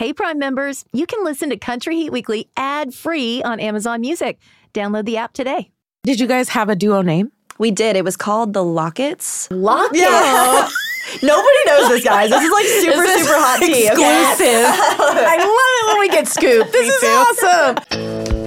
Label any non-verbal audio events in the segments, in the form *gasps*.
Hey, Prime members, you can listen to Country Heat Weekly ad free on Amazon Music. Download the app today. Did you guys have a duo name? We did. It was called the Lockets. Lock Yeah. *laughs* Nobody knows this, guys. This is like super, is super hot tea. okay? Exclusive. *laughs* I love it when we get scooped. This is awesome.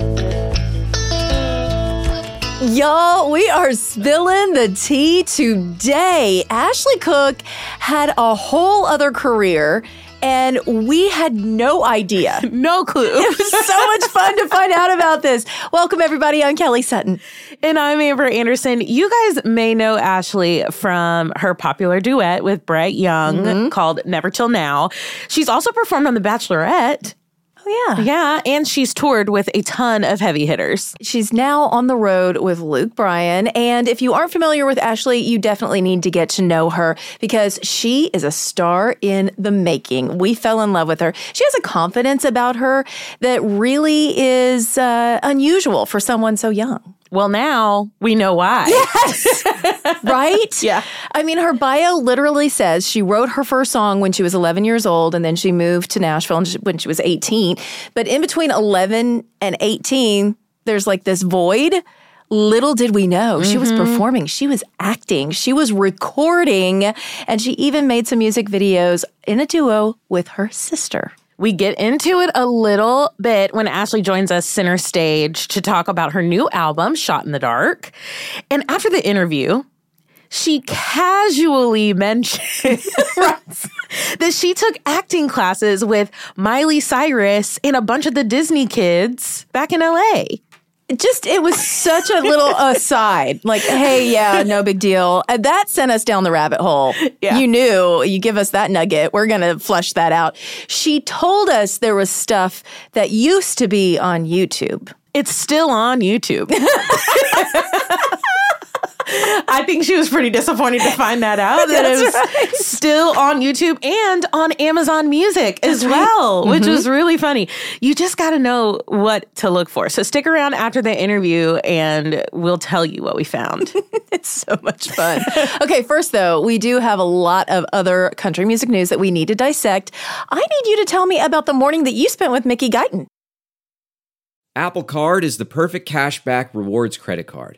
Y'all, we are spilling the tea today. Ashley Cooke had a whole other career, and we had no idea. *laughs* No clue. It was so much fun to find out about this. Welcome, everybody. I'm Kelly Sutton. And I'm Amber Anderson. You guys may know Ashley from her popular duet with Brett Young mm-hmm. called Never Till Now. She's also performed on The Bachelorette. Oh, yeah. Yeah, and she's toured with a ton of heavy hitters. She's now on the road with Luke Bryan. And if you aren't familiar with Ashley, you definitely need to get to know her because she is a star in the making. We fell in love with her. She has a confidence about her that really is uh, unusual for someone so young. Well, now we know why. Yes. *laughs* right? Yeah. I mean, her bio literally says she wrote her first song when she was 11 years old, and then she moved to Nashville when she was 18. But in between 11 and 18, there's like this void. Little did we know she was mm-hmm. performing, she was acting, she was recording, and she even made some music videos in a duo with her sister. We get into it a little bit when Ashley joins us center stage to talk about her new album, Shot in the Dark. And after the interview, she casually *laughs* mentions that she took acting classes with Miley Cyrus and a bunch of the Disney kids back in LA. Just it was such a little *laughs* aside. Like hey yeah no big deal. And that sent us down the rabbit hole. Yeah. you knew you give us that nugget we're gonna flush that out. She told us there was stuff that used to be on youtube. It's still on YouTube. *laughs* I think she was pretty disappointed to find that out that it was still on YouTube and on Amazon Music as well, which mm-hmm. was really funny. You just got to know what to look for. So stick around after the interview and we'll tell you what we found. *laughs* it's so much fun okay first though we do have a lot of other country music news that we need to dissect i need you to tell me about the morning that you spent with mickey guyton Apple Card is the perfect cashback rewards credit card.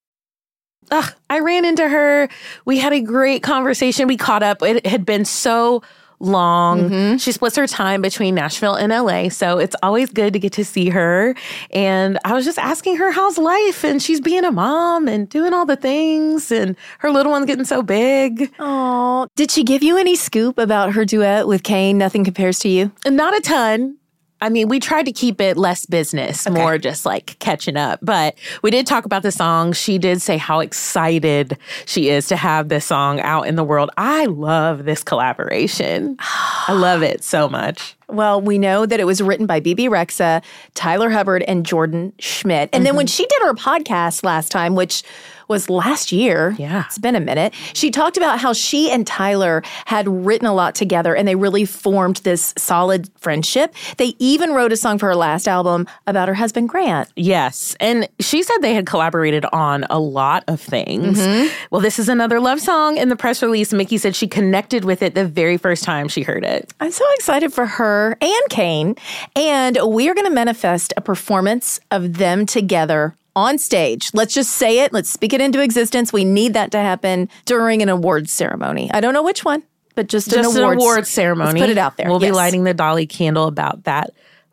Ugh, I ran into her. We had a great conversation. We caught up. It had been so long. Mm-hmm. She splits her time between Nashville and LA. So it's always good to get to see her. And I was just asking her how's life and she's being a mom and doing all the things and her little one's getting so big. oh did she give you any scoop about her duet with kane nothing compares to you not a ton. I mean, we tried to keep it less business, more just like catching up. But we did talk about the song. She did say how excited she is to have this song out in the world. I love this collaboration. I love it so much. Well, we know that it was written by Bebe Rexha, Tyler Hubbard, and Jordan Schmidt. And then mm-hmm. when she did her podcast last time, which was last year, Yeah. it's been a minute, she talked about how she and Tyler had written a lot together and they really formed this solid friendship. They even wrote a song for her last album about her husband, Grant. Yes. And she said they had collaborated on a lot of things. Mm-hmm. Well, this is another love song. In the press release, Mickey said she connected with it the very first time she heard it. I'm so excited for her and Kane. And we are going to manifest a performance of them together on stage. Let's just say it. Let's speak it into existence. We need that to happen during an awards ceremony. I don't know which one, but just, Just an an awards awards ceremony. Let's put it out there. We'll be lighting the Dolly candle about that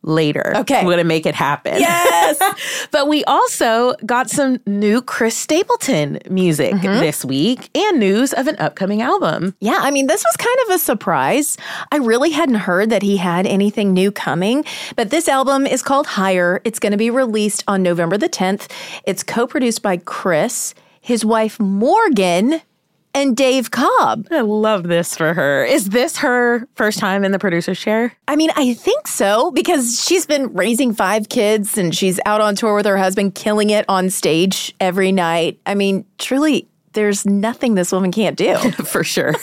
later. Okay. I'm going to make it happen. Yes. *laughs* but we also got some new Chris Stapleton music mm-hmm. this week and news of an upcoming album. Yeah, I mean, this was kind of a surprise. I really hadn't heard that he had anything new coming, but this album is called Higher. It's going to be released on November the 10th. It's co produced by Chris, his wife Morgan, and Dave Cobb. I love this for her. Is this her first time in the producer's chair? I mean, I think so because she's been raising five kids and she's out on tour with her husband, killing it on stage every night. I mean, truly, there's nothing this woman can't do. *laughs* for sure.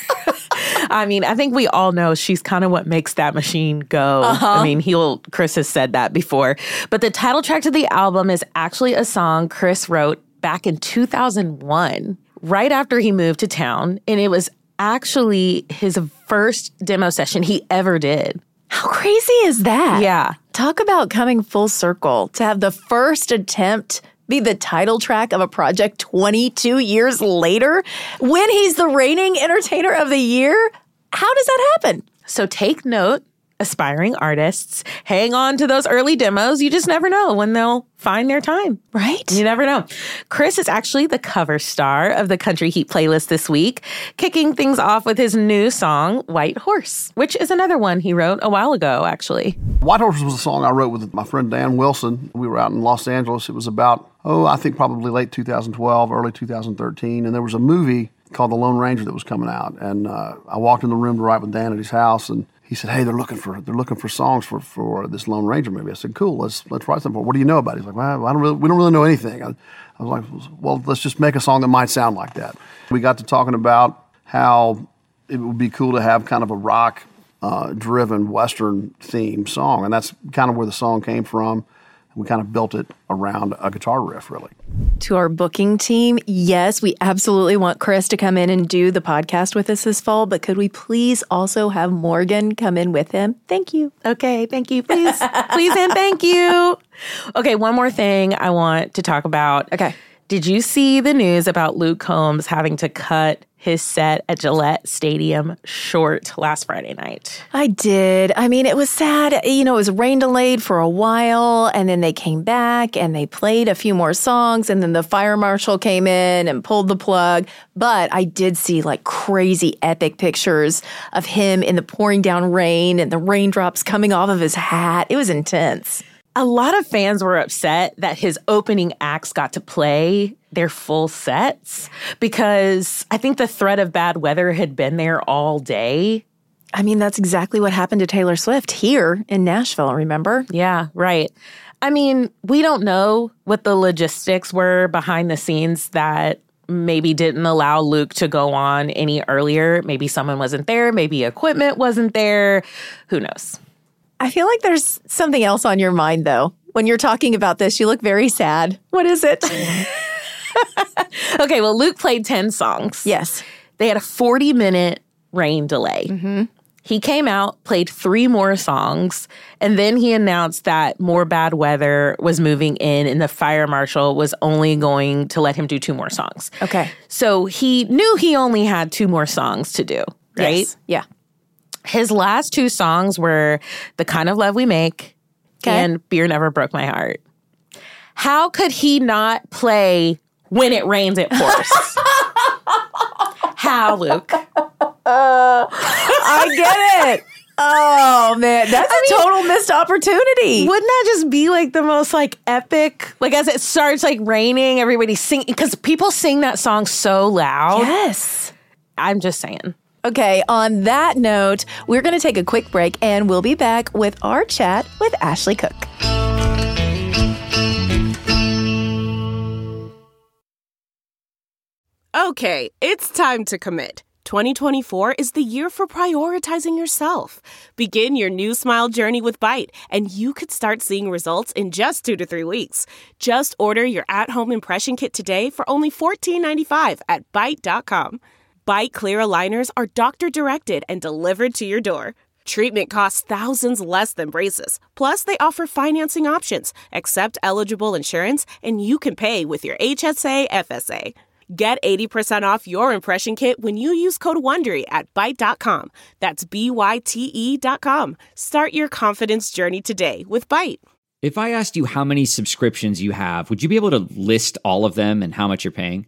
I mean, I think we all know she's kind of what makes that machine go. Uh-huh. I mean, he'll Chris has said that before. But the title track to the album is actually a song Chris wrote back in 2001, right after he moved to town, and it was actually his first demo session he ever did. How crazy is that? Yeah. Talk about coming full circle to have the first attempt be the title track of a project 22 years later when he's the reigning entertainer of the year. How does that happen? So take note, aspiring artists, hang on to those early demos. You just never know when they'll find their time. Right? You never know. Chris is actually the cover star of the Country Heat playlist this week, kicking things off with his new song, White Horse, which is another one he wrote a while ago, actually. White Horse was a song I wrote with my friend Dan Wilson. We were out in Los Angeles. It was about, oh, I think probably late 2012, early 2013. And there was a movie called The Lone Ranger that was coming out. And uh, I walked in the room to write with Dan at his house, and he said, "Hey, they're looking for they're looking for songs for, for this Lone Ranger movie." I said, "Cool, let's let's write something." What do you know about it? He's like, "Well, I don't really, we don't really know anything." I, I was like, "Well, let's just make a song that might sound like that." We got to talking about how it would be cool to have kind of a rock uh, driven Western theme song, and that's kind of where the song came from. We kind of built it around a guitar riff, really. to our booking team, yes, we absolutely want Chris to come in and do the podcast with us this fall, but could we please also have Morgan come in with him? Thank you. Okay, thank you. Please, please, and thank you. *laughs* Okay, one more thing I want to talk about. Okay. Did you see the news about Luke Combs having to cut his set at Gillette Stadium short last Friday night? I did. I mean, it was sad. You know, it was rain delayed for a while, and then they came back and they played a few more songs, and then the fire marshal came in and pulled the plug. But I did see like crazy epic pictures of him in the pouring down rain and the raindrops coming off of his hat. It was intense. A lot of fans were upset that his opening acts got to play their full sets because I think the threat of bad weather had been there all day. I mean, that's exactly what happened to Taylor Swift here in Nashville, remember? Yeah, right. I mean, we don't know what the logistics were behind the scenes that maybe didn't allow Luke to go on any earlier. Maybe someone wasn't there, maybe equipment wasn't there. Who knows? I feel like there's something else on your mind, though. When you're talking about this, you look very sad. What is it? *laughs* Okay, well, Luke played 10 songs. yes. They had a 40 minute rain delay. Mm-hmm. He came out, played three more songs, and then he announced that more bad weather was moving in and the fire marshal was only going to let him do two more songs. Okay. So he knew he only had two more songs to do, right? Yes. Yeah. His last two songs were The Kind of Love We Make Okay. and Beer Never Broke My Heart. How could he not play When It Rains It Pours? *laughs* How, Luke? I get it. Oh man, that's a total missed opportunity. Wouldn't that just be like the most like epic? Like as it starts like raining, everybody sing because people sing that song so loud. Yes. I'm just saying. Okay, on that note, we're going to take a quick break and we'll be back with our chat with Ashley Cooke. Okay, it's time to commit. 2024 is the year for prioritizing yourself. Begin your new smile journey with Byte, and you could start seeing results in just two to three weeks. Just order your at home impression kit today for only $14.95 at Byte.com. Byte Clear aligners are doctor directed and delivered to your door. Treatment costs thousands less than braces. Plus, they offer financing options, accept eligible insurance, and you can pay with your HSA FSA. Get 80% off your impression kit when you use code WONDERY at Byte.com. That's B-Y-T-E dot com. Start your confidence journey today with Byte. If I asked you how many subscriptions you have, would you be able to list all of them and how much you're paying?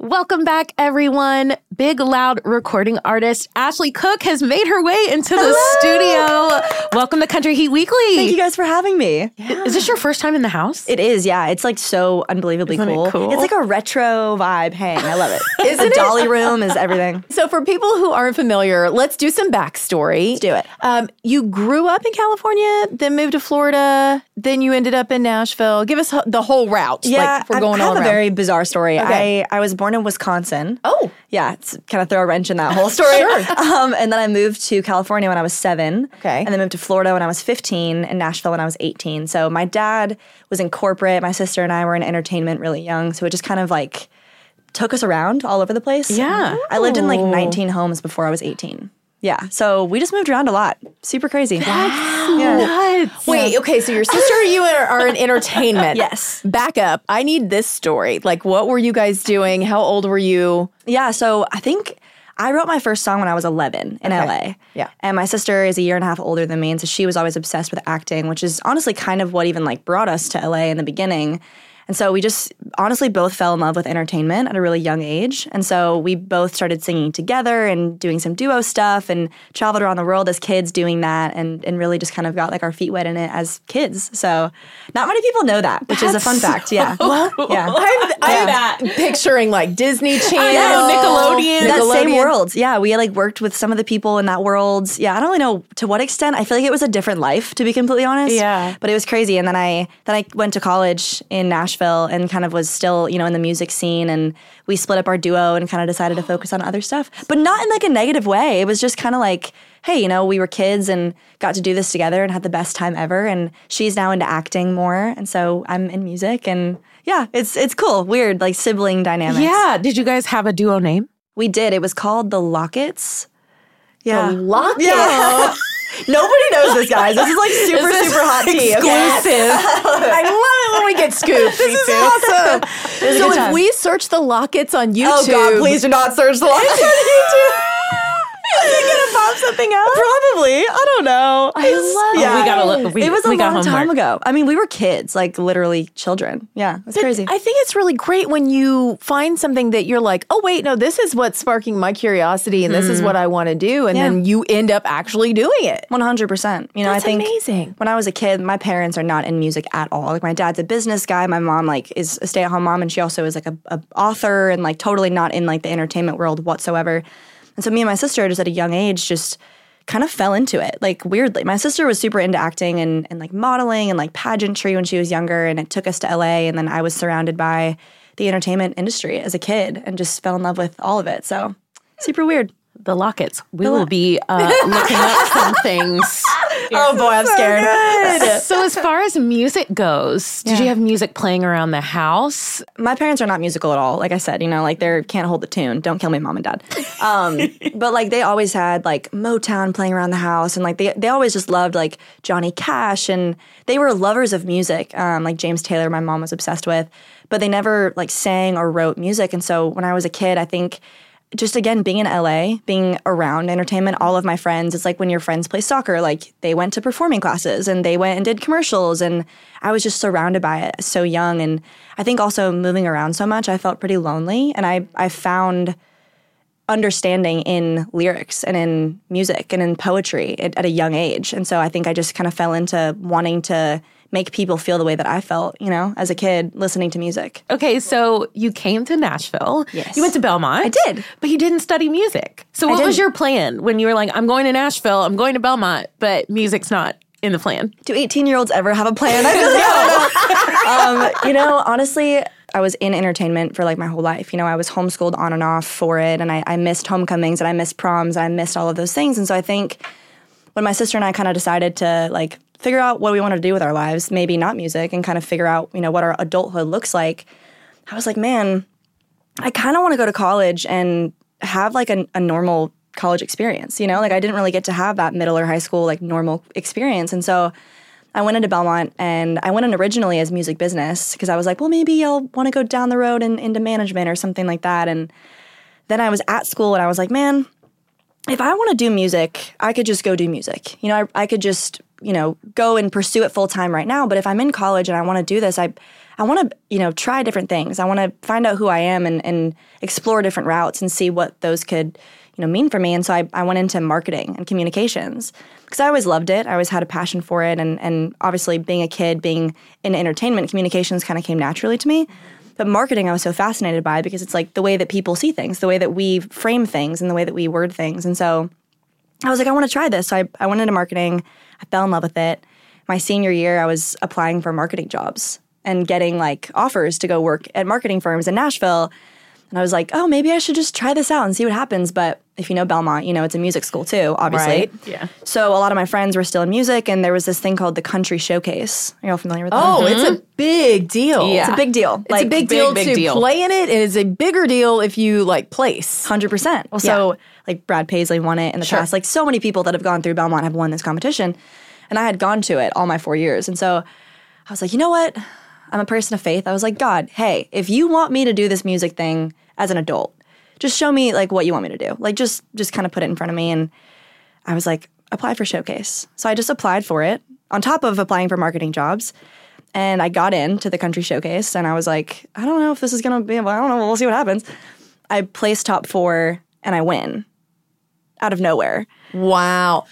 Welcome back, everyone. Big Loud recording artist Ashley Cooke has made her way into the studio. Welcome to Country Heat Weekly. Thank you guys for having me. Is this your first time in the house? It is, yeah. It's like so unbelievably Isn't it cool. cool? It's like a retro vibe hang. I love it. *laughs* the it? dolly room is everything. *laughs* So, for people who aren't familiar, let's do some backstory. Let's do it. Um, you grew up in California, then moved to Florida, then you ended up in Nashville. Give us the whole route. Yeah, like, we're I going have all a around. very bizarre story. Okay. I, I was born in Wisconsin. Oh. Yeah, it's kind of throw a wrench in that whole story. *laughs* Um, and then I moved to California when I was seven. Okay. And then moved to Florida when I was 15 and Nashville when I was 18. So my dad was in corporate. My sister and I were in entertainment really young. So it just kind of like took us around all over the place. Yeah. I lived in like 19 homes before I was 18. Yeah. So we just moved around a lot. Super crazy. yeah. Wait, okay, so your sister and you are, are in entertainment. *laughs* Yes. Back up. I need this story. Like, what were you guys doing? How old were you? Yeah, so I think I wrote my first song when I was 11 in LA. Yeah. And my sister is a year and a half older than me, and so she was always obsessed with acting, which is honestly kind of what even like brought us to LA in the beginning. And so we just honestly both fell in love with entertainment at a really young age. And so we both started singing together and doing some duo stuff and traveled around the world as kids doing that and, and really just kind of got like our feet wet in it as kids. So not many people know that, which is a fun fact. Yeah. Well, *laughs* yeah. I'm, I'm picturing like Disney *laughs* Channel, Yeah, Nickelodeon. That same Nickelodeon. world. Yeah, we like worked with some of the people in that world. Yeah, I don't really know to what extent. I feel like it was a different life, to be completely honest. Yeah. But it was crazy. And then I then I went to college in Nashville and kind of was still, you know, in the music scene and we split up our duo and kind of decided to *gasps* focus on other stuff. But not in like a negative way. It was just kind of like, hey, you know, we were kids and got to do this together and had the best time ever. And she's now into acting more. And so I'm in music and yeah, it's it's cool. Weird, like sibling dynamics. Yeah. Did you guys have a duo name? We did. It was called the Lockets. Yeah. Lock Yeah. *laughs* Nobody knows this, guys. This is like super, super hot tea. Okay? *laughs* I love it when we get scooped. *laughs* this is awesome. *laughs* Was a So if time. we search the lockets on YouTube, Oh God! Please do not search the Lockets on YouTube. Is it gonna pop something up? Probably. I don't know. I love yeah. Oh, we gotta look. We, it was a we got long time homework. ago. I mean, we were kids, like literally children. Yeah, it's crazy. I think it's really great when you find something that you're like, oh wait, no, this is what's sparking my curiosity, and this is mm-hmm. what I want to do, and Yeah. then you end up actually doing it. One hundred percent. You know, That's I think amazing. when I was a kid, my parents are not in music at all. Like my dad's a business guy. My mom like is a stay at home mom, and she also is like a, a author and like totally not in like the entertainment world whatsoever. And so me and my sister just at a young age just kind of fell into it like weirdly. My sister was super into acting and and like modeling and like pageantry when she was younger, and it took us to LA. And then I was surrounded by the entertainment industry as a kid and just fell in love with all of it. So super weird. The Lockets. We will be uh, *laughs* looking up some things. *laughs* Oh boy, I'm scared. *laughs* So, as far as music goes, did you have music playing around the house? my parents are not musical at all. Like I said, you know, like they can't hold the tune. Don't kill me, mom and dad. Um, but like they always had like Motown playing around the house, and like they they always just loved like Johnny Cash, and they were lovers of music. Um, like James Taylor, my mom was obsessed with, but they never like sang or wrote music. And so when I was a kid, I think just again being in LA, being around entertainment, all of my friends, it's like when your friends play soccer, like they went to performing classes and they went and did commercials and I was just surrounded by it so young and I think also moving around so much, I felt pretty lonely and I I found understanding in lyrics and in music and in poetry at, at a young age. And so I think I just kind of fell into wanting to make people feel the way that I felt, you know, as a kid listening to music. Okay, so you came to Nashville. Yes. You went to Belmont. I did. But you didn't study music. So what was your plan when you were like, I'm going to Nashville, I'm going to Belmont, but music's not in the plan? Do 18 year olds ever have a plan? I feel like, *laughs* um, you know, honestly, I was in entertainment for like my whole life. You know, I was homeschooled on and off for it, and I, I missed homecomings and I missed proms and I missed all of those things. And so I think when my sister and I kind of decided to like figure out what we want to do with our lives, maybe not music, and kind of figure out, you know, what our adulthood looks like, I was like, man, I kind of want to go to college and have like a, a normal college experience, you know? Like I didn't really get to have that middle or high school like normal experience. And so I went into Belmont and I went in originally as music business because I was like, well, maybe I'll want to go down the road and into management or something like that. And then I was at school and I was like, man, if I want to do music, I could just go do music. You know, I, I could just, you know, go and pursue it full time right now. But if I'm in college and I want to do this, I, I want to, you know, try different things. I want to find out who I am and, and explore different routes and see what those could, you know, mean for me. And so I, I went into marketing and communications because I always loved it. I always had a passion for it. And, and obviously being a kid, being in entertainment, communications kind of came naturally to me. But marketing, I was so fascinated by because it's like the way that people see things, the way that we frame things, and the way that we word things. And so I was like, I want to try this. So I, I went into marketing. I fell in love with it. My senior year, I was applying for marketing jobs and getting like offers to go work at marketing firms in Nashville. And I was like, oh, maybe I should just try this out and see what happens. But if you know Belmont, you know it's a music school too, obviously. Right, yeah. So a lot of my friends were still in music, and there was this thing called the Country Showcase. Are you all familiar with that? Oh, it's a big deal. Yeah. it's a big deal. It's a big deal big to deal. play in it. It is a bigger deal if you like place. Hundred percent. Well, so like Brad Paisley won it in the past. Like so many people that have gone through Belmont have won this competition, and I had gone to it all my four years. And so I was like, you know what? I'm a person of faith. I was like, God, hey, if you want me to do this music thing as an adult, just show me like what you want me to do. Like just just kind of put it in front of me. And I was like, apply for showcase. So I just applied for it on top of applying for marketing jobs. And I got into the country showcase and I was like, I don't know if this is gonna be, well, I don't know, we'll see what happens. I placed top four and I win out of nowhere. Wow.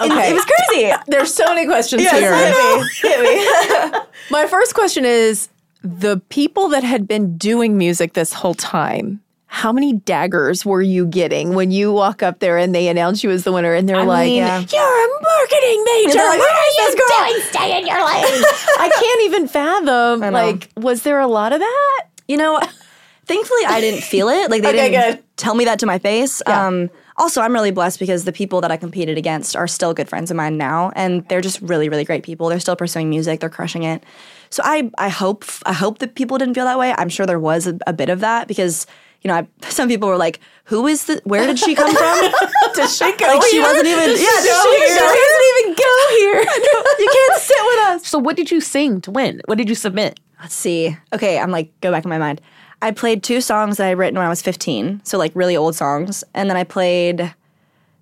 Okay. It was crazy. *laughs* There's so many questions Yes, here. hit me. Hit me. *laughs* My first question is the people that had been doing music this whole time, how many daggers were you getting when you walk up there and they announce you as the winner and they're like, mean, yeah. You're a marketing major. like, what are you girl?" doing? Stay in your lane. *laughs* I can't even fathom. Like, was there a lot of that? You know, *laughs* thankfully I didn't feel it. Like they Okay, didn't good. tell me that to my face. Um, also, I'm really blessed because the people that I competed against are still good friends of mine now, and they're just really, really great people. They're still pursuing music. They're crushing it. So I, I hope, I hope that people didn't feel that way. I'm sure there was a, a bit of that because. You know, I, some people were like, "Who is the? Where did she come from? *laughs* Does she go like she here? wasn't even. Yeah, did Go she, here. she She doesn't even go here. *laughs* you can't sit with us. So what did you sing to win? What did you submit? Let's see. Okay, I'm like, go back in my mind. I played two songs that I written when I was 15, so like really old songs, and then I played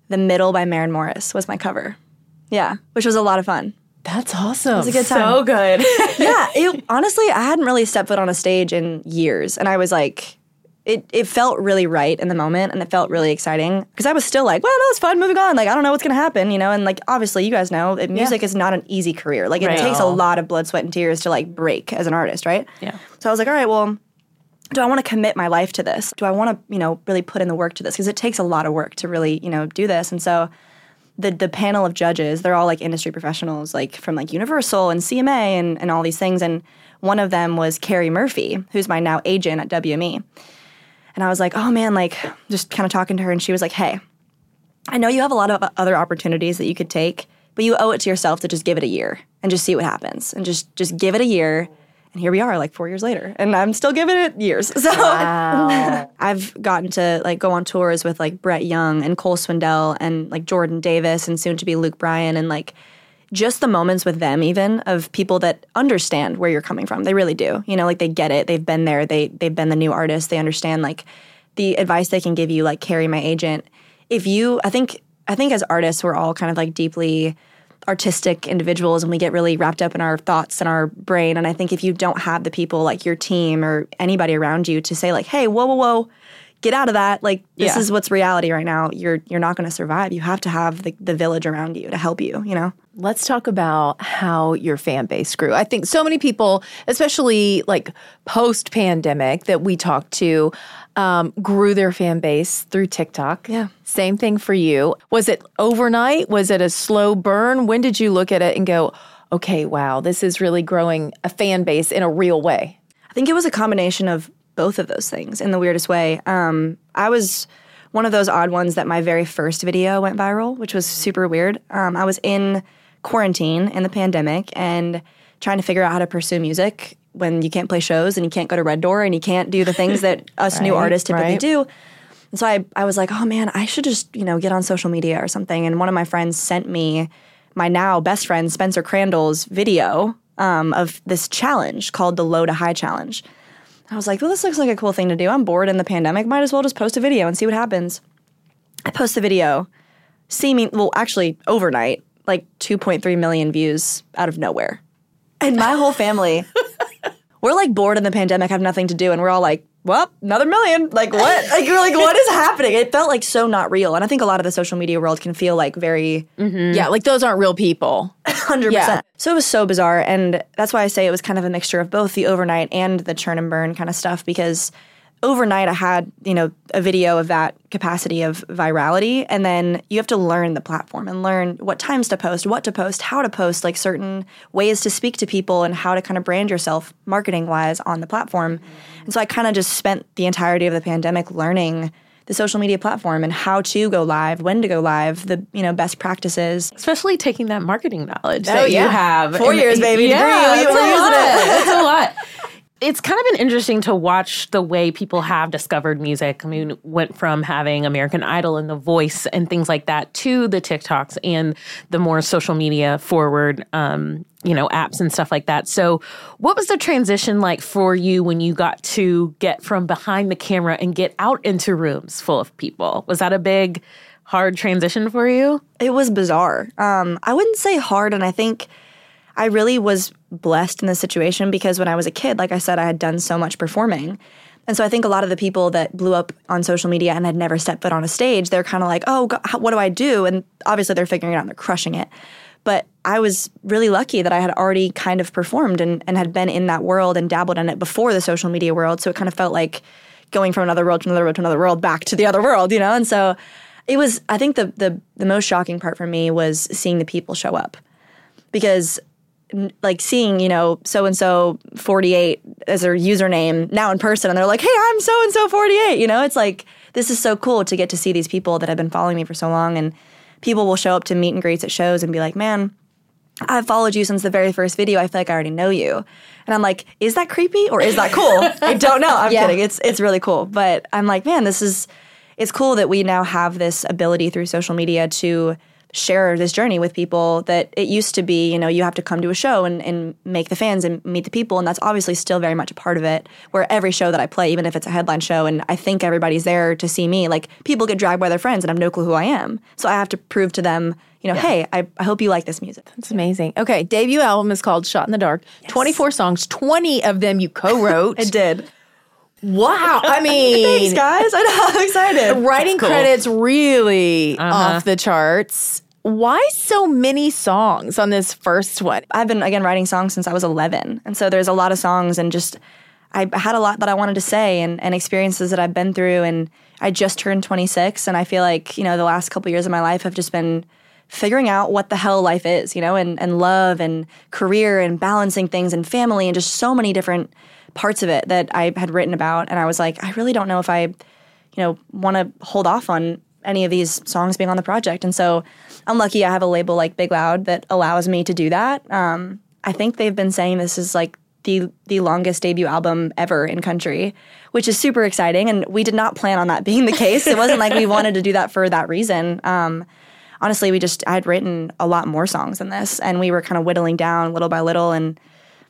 "The Middle" by Maren Morris was my cover. Yeah, which was a lot of fun. That's awesome. It was a good time. So good. *laughs* yeah, it, honestly, I hadn't really stepped foot on a stage in years, and I was like, it it felt really right in the moment, and it felt really exciting because I was still like, well, that was fun. Moving on, like I don't know what's gonna happen, you know, and like obviously you guys know, that music is not an easy career. Like it Right. takes a lot of blood, sweat, and tears to like break as an artist, right? Yeah. So I was like, all right, well. Do I want to commit my life to this? Do I want to, you know, really put in the work to this? Because it takes a lot of work to really, you know, do this. And so the the panel of judges, they're all like industry professionals, like from like Universal and CMA and, and all these things. And one of them was Carrie Murphy, who's my now agent at WME. And I was like, oh man, like just kind of talking to her, and she was like, hey, I know you have a lot of other opportunities that you could take, but you owe it to yourself to just give it a year and just see what happens, and just just give it a year. And here we are, like four years later, and I'm still giving it years. *laughs* So *laughs* I've gotten to like go on tours with like Brett Young and Cole Swindell and like Jordan Davis and soon to be Luke Bryan and like just the moments with them even of people that understand where you're coming from. They really do. You know, like they get it. They've been there. They they've been the new artist. They understand like the advice they can give you like Carrie my agent. If you I think I think as artists we're all kind of like deeply artistic individuals and we get really wrapped up in our thoughts and our brain and I think if you don't have the people like your team or anybody around you to say like, "Hey, whoa whoa whoa, get out of that. Like this Yeah. is what's reality right now. You're you're not going to survive. You have to have the, the village around you to help you. You know. Let's talk about how your fan base grew. I think so many people, especially like post pandemic that we talked to, um, grew their fan base through TikTok. Yeah. Same thing for you. Was it overnight? Was it a slow burn? When did you look at it and go, okay, wow, this is really growing a fan base in a real way? I think it was a combination of both of those things in the weirdest way. Um, I was one of those odd ones that my very first video went viral, which was super weird. Um, I was in quarantine in the pandemic and trying to figure out how to pursue music when you can't play shows and you can't go to Red Door and you can't do the things that *laughs* us new artists typically right. do. And so I, I was like, oh man, I should just, you know, get on social media or something. And one of my friends sent me my now best friend, Spencer Crandall's video um, of this challenge called the Low to High Challenge. I was like, well, this looks like a cool thing to do. I'm bored in the pandemic. Might as well just post a video and see what happens. I post the video, seeming, well, actually, overnight, like 2.3 million views out of nowhere. And my whole family, *laughs* we're like bored in the pandemic, have nothing to do. And we're all like, well, another million. Like, what? *laughs* Like, you're like, what is happening? It felt like so not real. And I think a lot of the social media world can feel like very mm-hmm. Yeah, like those aren't real people. *laughs* Hundred Yeah. percent. So it was so bizarre, and that's why I say it was kind of a mixture of both the overnight and the churn and burn kind of stuff. Because overnight, I had you know a video of that capacity of virality, and then you have to learn the platform and learn what times to post, what to post, how to post, like certain ways to speak to people, and how to kind of brand yourself marketing wise on the platform. Mm-hmm. And so I kind of just spent the entirety of the pandemic learning the social media platform and how to go live, when to go live, the you know best practices. Especially taking that marketing knowledge that yeah. you have. Four years, baby, Yeah, degree. it's a lot. it. It's a lot. It's kind of been interesting to watch the way people have discovered music. I mean, went from having American Idol and The Voice and things like that to the TikToks and the more social media forward, um, you know, apps and stuff like that. So, what was the transition like for you when you got to get from behind the camera and get out into rooms full of people? Was that a big, hard transition for you? It was bizarre. Um, I wouldn't say hard, and I think I really was blessed in this situation because when I was a kid, like I said, I had done so much performing. And so I think a lot of the people that blew up on social media and had never stepped foot on a stage, they're kind of like, oh, go- how- what do I do? And obviously they're figuring it out and they're crushing it. But I was really lucky that I had already kind of performed and, and had been in that world and dabbled in it before the social media world. So it kind of felt like going from another world to another world to another world back to the other world, you know? And so it was, I think the, the, the most shocking part for me was seeing the people show up because like seeing you know so and so 48 as their username now in person and they're like hey i'm so and so 48 you know it's like this is so cool to get to see these people that have been following me for so long and people will show up to meet and greets at shows and be like man I've followed you since the very first video. I feel like I already know you. And I'm like, is that creepy or is that cool? *laughs* I don't know. I'm kidding. It's it's really cool. But I'm like, man, this is it's cool that we now have this ability through social media to share this journey with people that it used to be, you know, you have to come to a show and, and make the fans and meet the people. And that's obviously still very much a part of it. Where every show that I play, even if it's a headline show and I think everybody's there to see me, like people get dragged by their friends and I have no clue who I am. So I have to prove to them, you know, hey, I, I hope you like this music. It's amazing. Okay, debut album is called Shot in the Dark. 24 songs, 20 of them you co-wrote. *laughs* It did. wow. I *laughs* mean, Thanks, guys. I know. I'm excited. writing credits really uh-huh. off the charts. Why so many songs on this first one? I've been again writing songs since I was 11, and so there's a lot of songs, and just I had a lot that I wanted to say, and, and experiences that I've been through, and I just turned 26, and I feel like you know the last couple years of my life have just been figuring out what the hell life is, you know, and and love and career and balancing things and family and just so many different parts of it that I had written about, and I was like, I really don't know if I, you know, want to hold off on any of these songs being on the project. And so I'm lucky I have a label like Big Loud that allows me to do that. Um, I think they've been saying this is like the the longest debut album ever in country, which is super exciting. And we did not plan on that being the case. It wasn't like we *laughs* wanted to do that for that reason. Um, honestly, we just I had written a lot more songs than this, and we were kind of whittling down little by little. And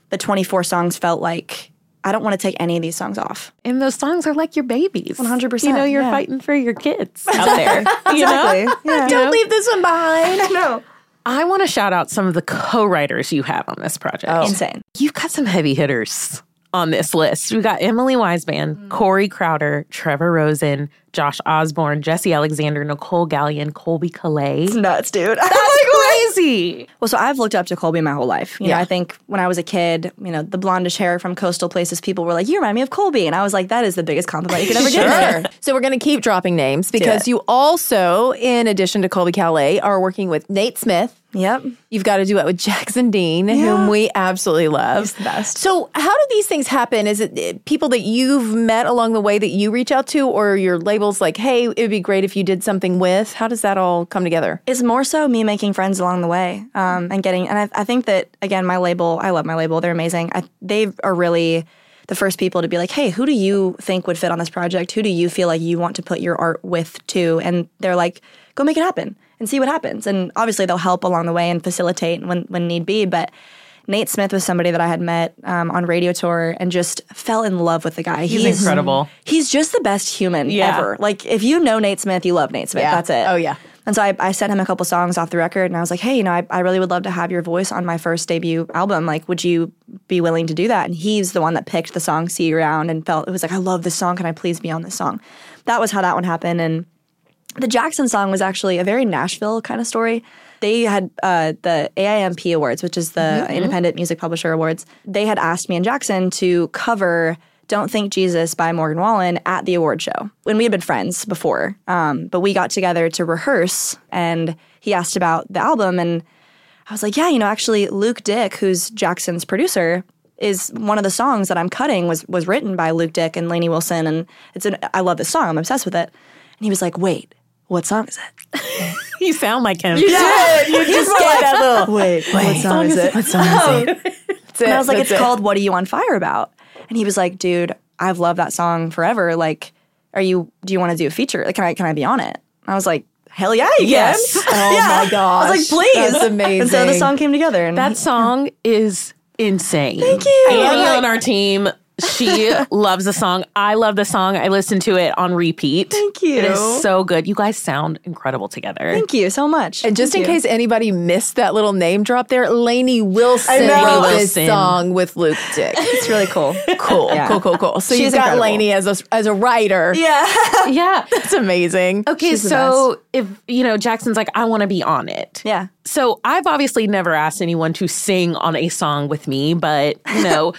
the 24 songs felt like I don't want to take any of these songs off. And those songs are like your babies. 100%, You know, you're yeah. fighting for your kids *laughs* out there. *laughs* You Exactly. know? Yeah. Don't leave this one behind. *laughs* No. I want to shout out some of the co-writers you have on this project. Oh. Insane. You've got some heavy hitters on this list. We got Emily Weisband, mm. Corey Crowder, Trevor Rosen, Josh Osborne, Jesse Alexander, Nicolle Galyon, Colbie Caillat. It's Nuts, dude. That's crazy. Well, so I've looked up to Colbie my whole life. You know, Yeah. I think when I was a kid, you know, the blondish hair from coastal places, people were like, "You remind me of Colbie," and I was like, "That is the biggest compliment you could ever give me." So we're going to keep dropping names because you also, in addition to Colbie Caillat, are working with Nate Smith. Yep. You've got to do it with *laughs* Jackson Dean, whom we absolutely love. He's the best. So, how do these things happen? Is it uh, people that you've met along the way that you reach out to, or your labels like, hey, it would be great if you did something with? How does that all come together? It's more so me making friends along the way um, and getting, and I, I think that again, my label, I love my label. They're amazing. I, they are really the first people to be like, hey, who do you think would fit on this project? Who do you feel like you want to put your art with too? And they're like, go make it happen and see what happens. And obviously, they'll help along the way and facilitate when when need be. But Nate Smith was somebody that I had met um, on radio tour and just fell in love with the guy. He's incredible. He's just the best human Yeah. ever. Like if you know Nate Smith, you love Nate Smith. Yeah. That's it. Oh, yeah. And so I, I sent him a couple songs off the record, and I was like, "Hey, you know, I, I really would love to have your voice on my first debut album. Like, would you be willing to do that?" And he's the one that picked the song "See You Around" and felt it was like, "I love this song. Can I please be on this song?" That was how that one happened. And the Jackson song was actually a very Nashville kind of story. They had uh, the AIMP Awards, which is the Independent Music Publisher Awards. They had asked me and Jackson to cover "Don't Think Jesus" by Morgan Wallen at the award show. When we had been friends before, um, but we got together to rehearse, and he asked about the album, and I was like, "Yeah, you know, actually, Luke Dick, who's Jackson's producer." Is one of the songs that I'm cutting was was written by Luke Dick and Lainey Wilson, and it's an I love this song. I'm obsessed with it. And he was like, "Wait, what song is it?" *laughs* You sound like him. You did. You just get that little. Wait, what song is it? What song is oh. it? That's And I was like, That's it's it. called "What Are You on Fire About?" And he was like, "Dude, I've loved that song forever. Like, are you? Do you want to do a feature? Like, can I? Can I be on it?" I was like, "Hell yeah, you Yes. can!" *laughs* Oh Yeah. my gosh. I was like, "Please!" That's amazing. And so the song came together. And That song is insane. Thank you. Annie Like- on our team, she *laughs* loves the song. I love the song. I listen to it on repeat. Thank you. It is so good. You guys sound incredible together. Thank you so much. And just Thank in you. case anybody missed that little name drop there, Lainey Wilson know. wrote this song with Luke Dick. *laughs* it's really cool. Cool, Yeah. cool, cool, cool. So She's you've got incredible. Lainey as a as a writer. yeah, *laughs* yeah. That's amazing. Okay, She's so if you know Jackson's like, I want to be on it. yeah. So I've obviously never asked anyone to sing on a song with me, but you know,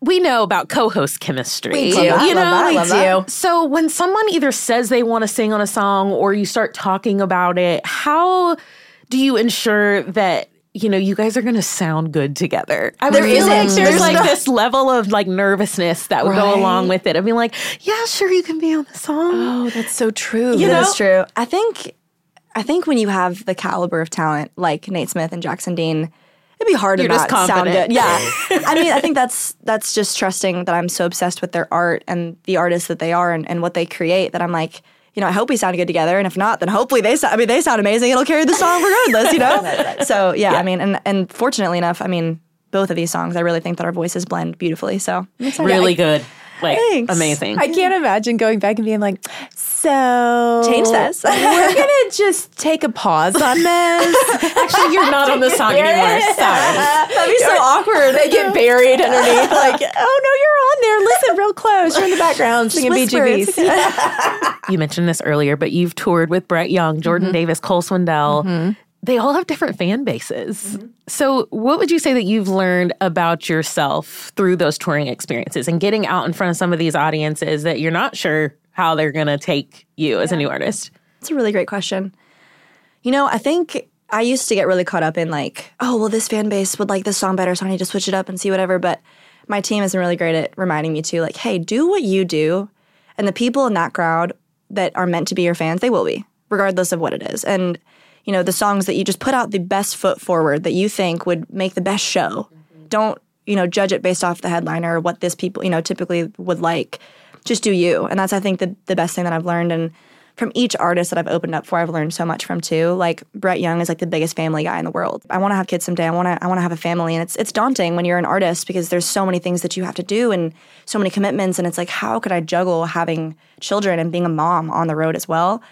we know about co-host chemistry. We do. You know, we do. So when someone either says they want to sing on a song or you start talking about it, how do you ensure that you know you guys are going to sound good together? I There feel like there's There's like not- this level of like nervousness that would go along with it. I'd be like, yeah, sure, you can be on the song. Oh, that's so true. You know? That's true. I think I think when you have the caliber of talent like Nate Smith and Jackson Dean, it'd be hard You're to just not sound confident. good. Yeah. *laughs* I mean, I think that's that's just trusting that I'm so obsessed with their art and the artists that they are and, and what they create that I'm like, you know, I hope we sound good together. And if not, then hopefully they sound I mean they sound amazing. It'll carry the song regardless, you know? *laughs* So yeah, I mean and and fortunately enough, I mean, both of these songs, I really think that our voices blend beautifully. So I'm excited. Really good. Like Thanks. amazing. I can't imagine going back and being like, so Change this. *laughs* we're gonna just take a pause on this. *laughs* Actually, you're not on the song *laughs* anymore. Sorry. That'd be so awkward. they get buried underneath, like, oh no, you're on there. Listen real close. You're in the background singing BGVs. You mentioned this earlier, but you've toured with Brett Young, Jordan mm-hmm. Davis, Cole Swindell. Mm-hmm. They all have different fan bases. Mm-hmm. So, what would you say that you've learned about yourself through those touring experiences and getting out in front of some of these audiences that you're not sure how they're going to take you as a new artist? It's a really great question. You know, I think I used to get really caught up in like, oh, well, this fan base would like this song better, so I need to switch it up and see whatever. But my team has been really great at reminding me to like, hey, do what you do, and the people in that crowd that are meant to be your fans, they will be, regardless of what it is. And you know, the songs that you just put out the best foot forward that you think would make the best show. Mm-hmm. Don't you know judge it based off the headliner or what this people you know typically would like. Just do you, and that's I think the the best thing that I've learned and from each artist that I've opened up for, I've learned so much from too. Like Brett Young is like the biggest family guy in the world. I want to have kids someday. I want to. I want to have a family, and it's it's daunting when you're an artist because there's so many things that you have to do and so many commitments, and it's like how could I juggle having children and being a mom on the road as well?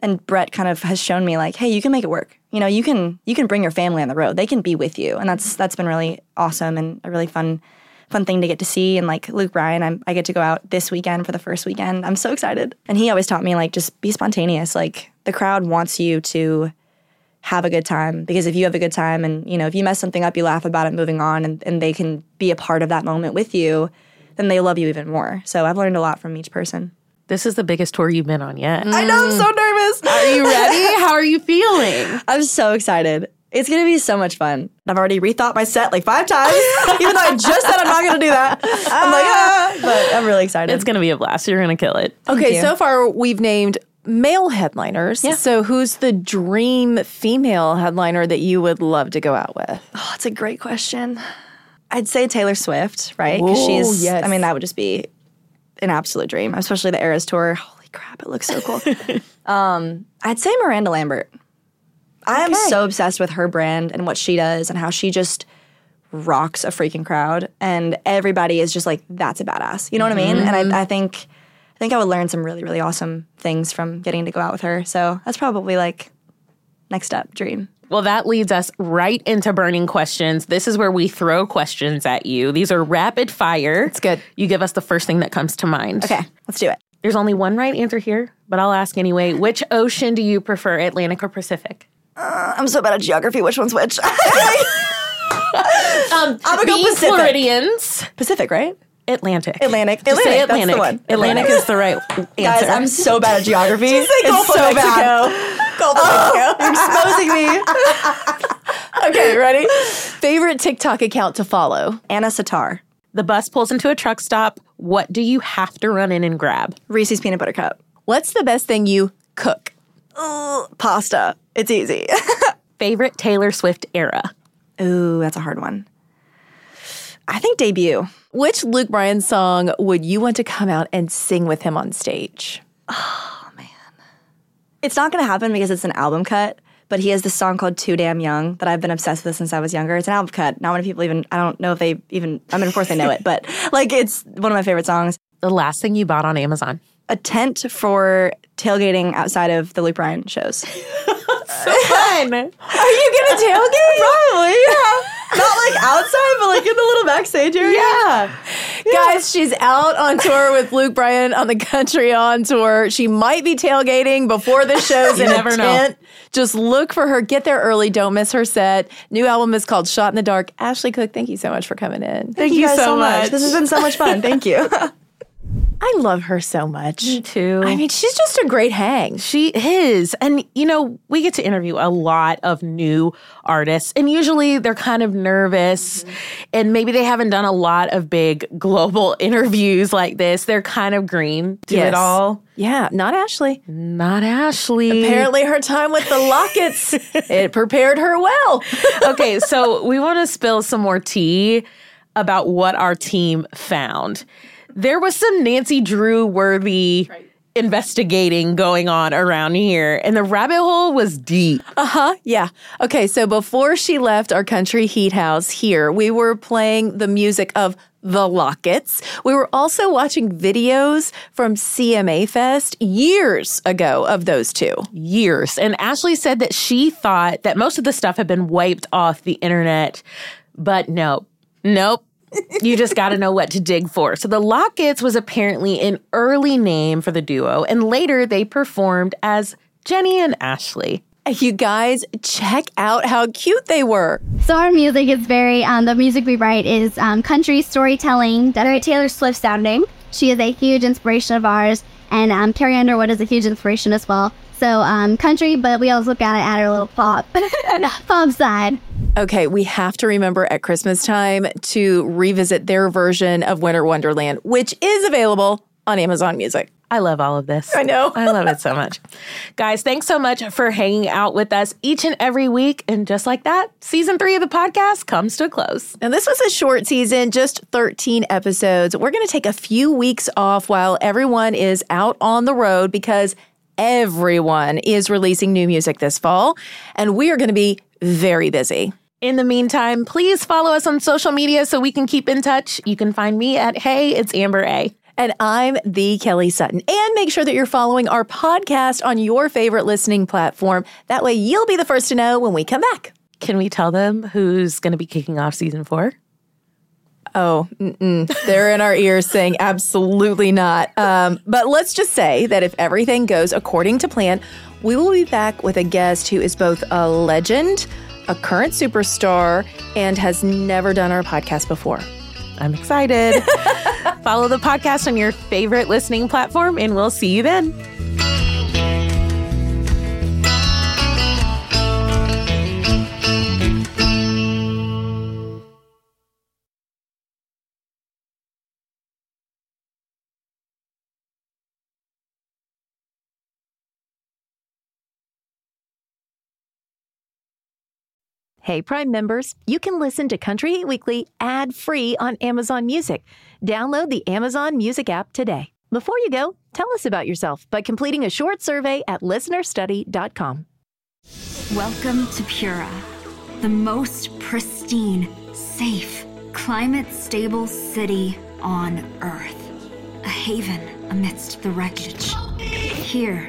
And Brett kind of has shown me like, hey, you can make it work. You know, you can you can bring your family on the road. They can be with you, and that's that's been really awesome and a really fun fun thing to get to see. And like Luke Bryan, I'm, I get to go out this weekend for the first weekend. I'm so excited. And he always taught me like just be spontaneous. Like the crowd wants you to have a good time because if you have a good time and you know if you mess something up, you laugh about it, moving on, and, and they can be a part of that moment with you, then they love you even more. So I've learned a lot from each person. This is the biggest tour you've been on yet. I know I'm so nervous. Are you ready? *laughs* How are you feeling? I'm so excited. It's gonna be so much fun. I've already rethought my set like five times, *laughs* even though I just said I'm not gonna do that. I'm like, ah, but I'm really excited. It's gonna be a blast. You're gonna kill it. Okay, so far we've named male headliners. So who's the dream female headliner that you would love to go out with? Oh, that's a great question. I'd say Taylor Swift, right? Because Whoa, she's, yes. I mean, that would just be an absolute dream, especially the Eras tour. Holy crap, it looks so cool. *laughs* um, I'd say Miranda Lambert. I am so obsessed with her brand and what she does and how she just rocks a freaking crowd, and everybody is just like, "That's a badass." You know what I mean? And I, I think, I think I would learn some really, really awesome things from getting to go out with her. So that's probably like next up dream. Well, that leads us right into burning questions. This is where we throw questions at you. These are rapid fire. It's good. You give us the first thing that comes to mind. Okay, let's do it. There's only one right answer here, but I'll ask anyway. Which ocean do you prefer, Atlantic or Pacific? I'm so bad at geography. Which one's which? *laughs* Um, I'm gonna go Pacific. Floridians, Pacific, right? Atlantic. Atlantic. Just say Atlantic, that's the Atlantic. one. Atlantic Atlantic. is the right *laughs* answer. Guys, I'm so bad at geography. it's Gulf of so Mexico. bad. Gulf of Mexico. *laughs* You're exposing me. Okay, ready? Favorite TikTok account to follow? Anna Satar. The bus pulls into a truck stop. What do you have to run in and grab? Reese's peanut butter cup. What's the best thing you cook? Pasta. It's easy. *laughs* Favorite Taylor Swift era? Ooh, that's a hard one. I think debut. Which Luke Bryan song would you want to come out and sing with him on stage? *sighs* Oh man. It's not going to happen because it's an album cut, but he has this song called Too Damn Young that I've been obsessed with since I was younger. It's an album cut. Not many people even, I don't know if they even, I mean, of course they know it, but like it's one of my favorite songs. The last thing you bought on Amazon. A tent for tailgating outside of the Luke Bryan shows. *laughs* So fun. Are you gonna tailgate? Probably, yeah. Not like outside, but like in the little backstage area. Yeah. Guys, she's out on tour with Luke Bryan on the Country On tour. She might be tailgating before the show's *laughs* in never a know. Tent. Just look for her. Get there early. Don't miss her set. New album is called Shot in the Dark. Ashley Cooke, thank you so much for coming in. Thank you guys so much. This has been so much fun. Thank you. *laughs* I love her so much. Me too. I mean, she's just a great hang. She is. And, you know, we get to interview a lot of new artists, and usually they're kind of nervous, mm-hmm. and maybe they haven't done a lot of big global *laughs* interviews like this. They're kind of green to Yes. it all. Yeah, not Ashley. Not Ashley. Apparently, her time with the Lockets *laughs* it prepared her well. *laughs* okay, so we want to spill some more tea about what our team found. There was some Nancy Drew worthy investigating going on around here, and the rabbit hole was deep. Uh huh. Yeah. Okay. So before she left our country heat house here, we were playing the music of the Lockets. We were also watching videos from CMA Fest years ago of those two. years. And Ashley said that she thought that most of the stuff had been wiped off the internet, but nope, nope. You just got to know what to dig for. So the Lockets was apparently an early name for the duo, and later they performed as Jenny and Ashley. You guys, check out how cute they were. So our music is very, um, the music we write is um, country storytelling, very Taylor Swift sounding. She is a huge inspiration of ours, and um, Carrie Underwood is a huge inspiration as well. So um, country, but we always look at it at our little pop, *laughs* pop side. Okay, we have to remember at Christmas time to revisit their version of Winter Wonderland, which is available on Amazon Music. I love all of this. I know. I love it so much. *laughs* Guys, thanks so much for hanging out with us each and every week. And just like that, season three of the podcast comes to a close. Now, this was a short season, just 13 episodes. We're going to take a few weeks off while everyone is out on the road because everyone is releasing new music this fall, and we are going to be very busy. In the meantime, please follow us on social media so we can keep in touch. You can find me at Hey, it's Amber A. And I'm the Kelly Sutton. And make sure that you're following our podcast on your favorite listening platform. That way, you'll be the first to know when we come back. Can we tell them who's going to be kicking off season four? Oh, mm-mm. they're in our ears saying absolutely not. Um, but let's just say that if everything goes according to plan, we will be back with a guest who is both a legend, a current superstar, and has never done our podcast before. I'm excited. *laughs* Follow the podcast on your favorite listening platform, and we'll see you then. Hey, Prime members, you can listen to Country Heat Weekly ad free on Amazon Music. Download the Amazon Music app today. Before you go, tell us about yourself by completing a short survey at listenerstudy.com. Welcome to Pura, the most pristine, safe, climate stable city on Earth. A haven amidst the wreckage. Here,